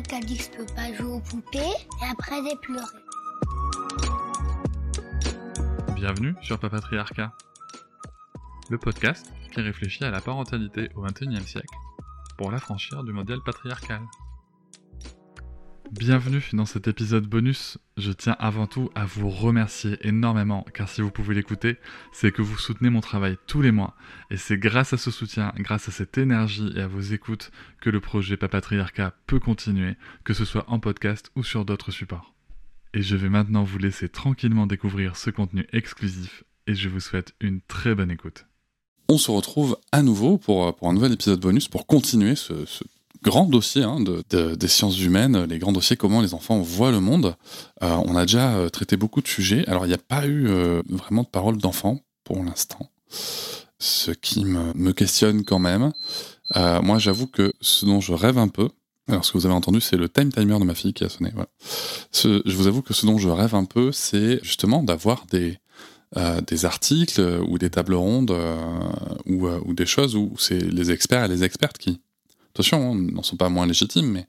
Dit pas jouer aux poupées et après. Bienvenue sur Papatriarcat, le podcast qui réfléchit à la parentalité au XXIe siècle pour l'affranchir du modèle patriarcal. Bienvenue dans cet épisode bonus. Je tiens avant tout à vous remercier énormément car si vous pouvez l'écouter, c'est que vous soutenez mon travail tous les mois et c'est grâce à ce soutien, grâce à cette énergie et à vos écoutes que le projet Papatriarcat peut continuer, que ce soit en podcast ou sur d'autres supports. Et je vais maintenant vous laisser tranquillement découvrir ce contenu exclusif et je vous souhaite une très bonne écoute. On se retrouve à nouveau pour, pour un nouvel épisode bonus pour continuer ce grand dossier hein, de, des sciences humaines, les grands dossiers, comment les enfants voient le monde. Euh, on a déjà euh, traité beaucoup de sujets. Alors, il n'y a pas eu euh, vraiment de parole d'enfants pour l'instant, ce qui me, questionne quand même. moi, j'avoue que ce dont je rêve un peu, alors ce que vous avez entendu, c'est le time timer de ma fille qui a sonné. Je vous avoue que ce dont je rêve un peu, c'est justement d'avoir des, articles ou des tables rondes ou, ou, des choses où c'est les experts et les expertes qui, attention, hein, n'en sont pas moins légitimes,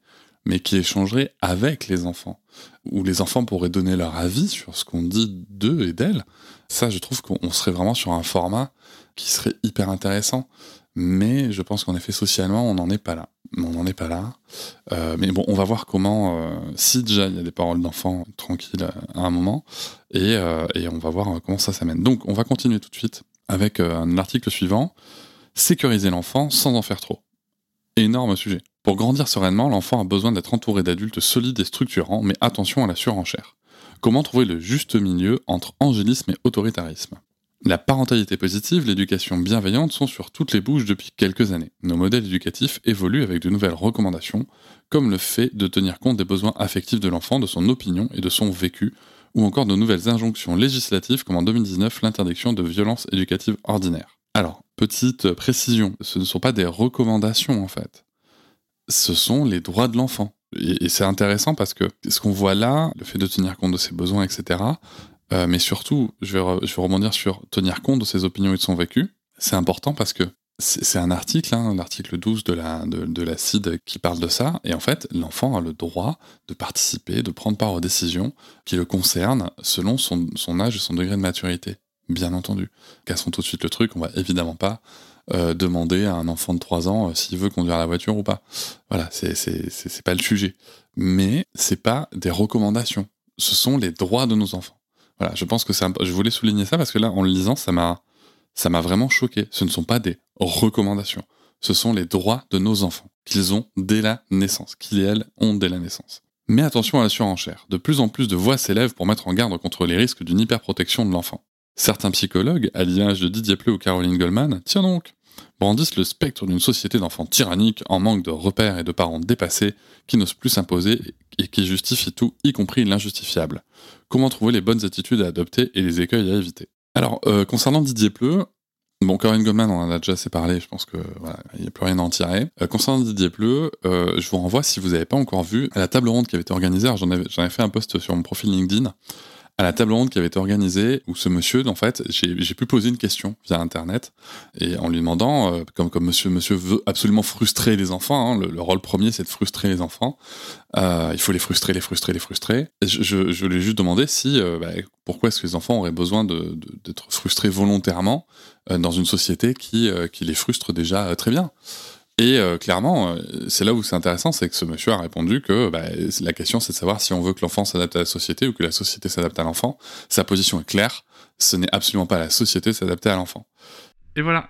mais, qui échangeraient avec les enfants, où les enfants pourraient donner leur avis sur ce qu'on dit d'eux et d'elles. Ça, je trouve qu'on serait vraiment sur un format qui serait hyper intéressant. Mais je pense qu'en effet, socialement, on n'en est pas là. On n'en est pas là. Euh, mais bon, on va voir comment, euh, si déjà il y a des paroles d'enfants tranquilles à un moment, et, euh, et on va voir comment ça s'amène. Donc, on va continuer tout de suite avec un article suivant. Sécuriser l'enfant sans en faire trop. Énorme sujet. Pour grandir sereinement, l'enfant a besoin d'être entouré d'adultes solides et structurants, mais attention à la surenchère. Comment trouver le juste milieu entre angélisme et autoritarisme? La parentalité positive, l'éducation bienveillante sont sur toutes les bouches depuis quelques années. Nos modèles éducatifs évoluent avec de nouvelles recommandations, comme le fait de tenir compte des besoins affectifs de l'enfant, de son opinion et de son vécu, ou encore de nouvelles injonctions législatives comme en 2019 l'interdiction de violences éducatives ordinaires. Alors, petite précision, ce ne sont pas des recommandations en fait. Ce sont les droits de l'enfant. Et, c'est intéressant parce que ce qu'on voit là, le fait de tenir compte de ses besoins, etc., euh, mais surtout, je vais, rebondir sur tenir compte de ses opinions et de son vécu. C'est important parce que c'est un article, hein, l'article 12 de la, de, de, la CID qui parle de ça. Et en fait, l'enfant a le droit de participer, de prendre part aux décisions qui le concernent selon son, son âge et son degré de maturité. Bien entendu. Cassons tout de suite le truc, on va évidemment pas euh, demander à un enfant de 3 ans euh, s'il veut conduire la voiture ou pas. Voilà, c'est pas le sujet. Mais c'est pas des recommandations. Ce sont les droits de nos enfants. Voilà, je pense que je voulais souligner ça parce que là, en le lisant, ça m'a, ça m'a vraiment choqué. Ce ne sont pas des recommandations. Ce sont les droits de nos enfants qu'ils ont dès la naissance, qu'ils et elles ont dès la naissance. Mais attention à la surenchère. De plus en plus de voix s'élèvent pour mettre en garde contre les risques d'une hyperprotection de l'enfant. Certains psychologues, à l'image de Didier Pleu ou Caroline Goldman, tiens donc, brandissent le spectre d'une société d'enfants tyranniques en manque de repères et de parents dépassés qui n'osent plus s'imposer et qui justifient tout, y compris l'injustifiable. Comment trouver les bonnes attitudes à adopter et les écueils à éviter? Alors, euh, concernant Didier Pleu, Bon, Corinne Goldman, on en a déjà assez parlé, je pense que il n'y a plus rien à en tirer. Euh, concernant Didier Pleu, euh, je vous renvoie, si vous n'avez pas encore vu, à la table ronde qui avait été organisée, j'en avais, fait un post sur mon profil LinkedIn, à la table ronde qui avait été organisée, où ce monsieur, en fait, j'ai pu poser une question via Internet, et en lui demandant, euh, comme, monsieur, monsieur veut absolument frustrer les enfants, hein, le, le, rôle premier c'est de frustrer les enfants, euh, il faut les frustrer, les frustrer, les frustrer. Je, je, lui ai juste demandé si, euh, bah, pourquoi est-ce que les enfants auraient besoin d'être frustrés volontairement dans une société qui les frustre déjà très bien. Et euh, clairement, euh, c'est là où c'est intéressant, c'est que ce monsieur a répondu que bah, la question c'est de savoir si on veut que l'enfant s'adapte à la société ou que la société s'adapte à l'enfant. Sa position est claire, ce n'est absolument pas la société s'adapter à l'enfant. Et voilà,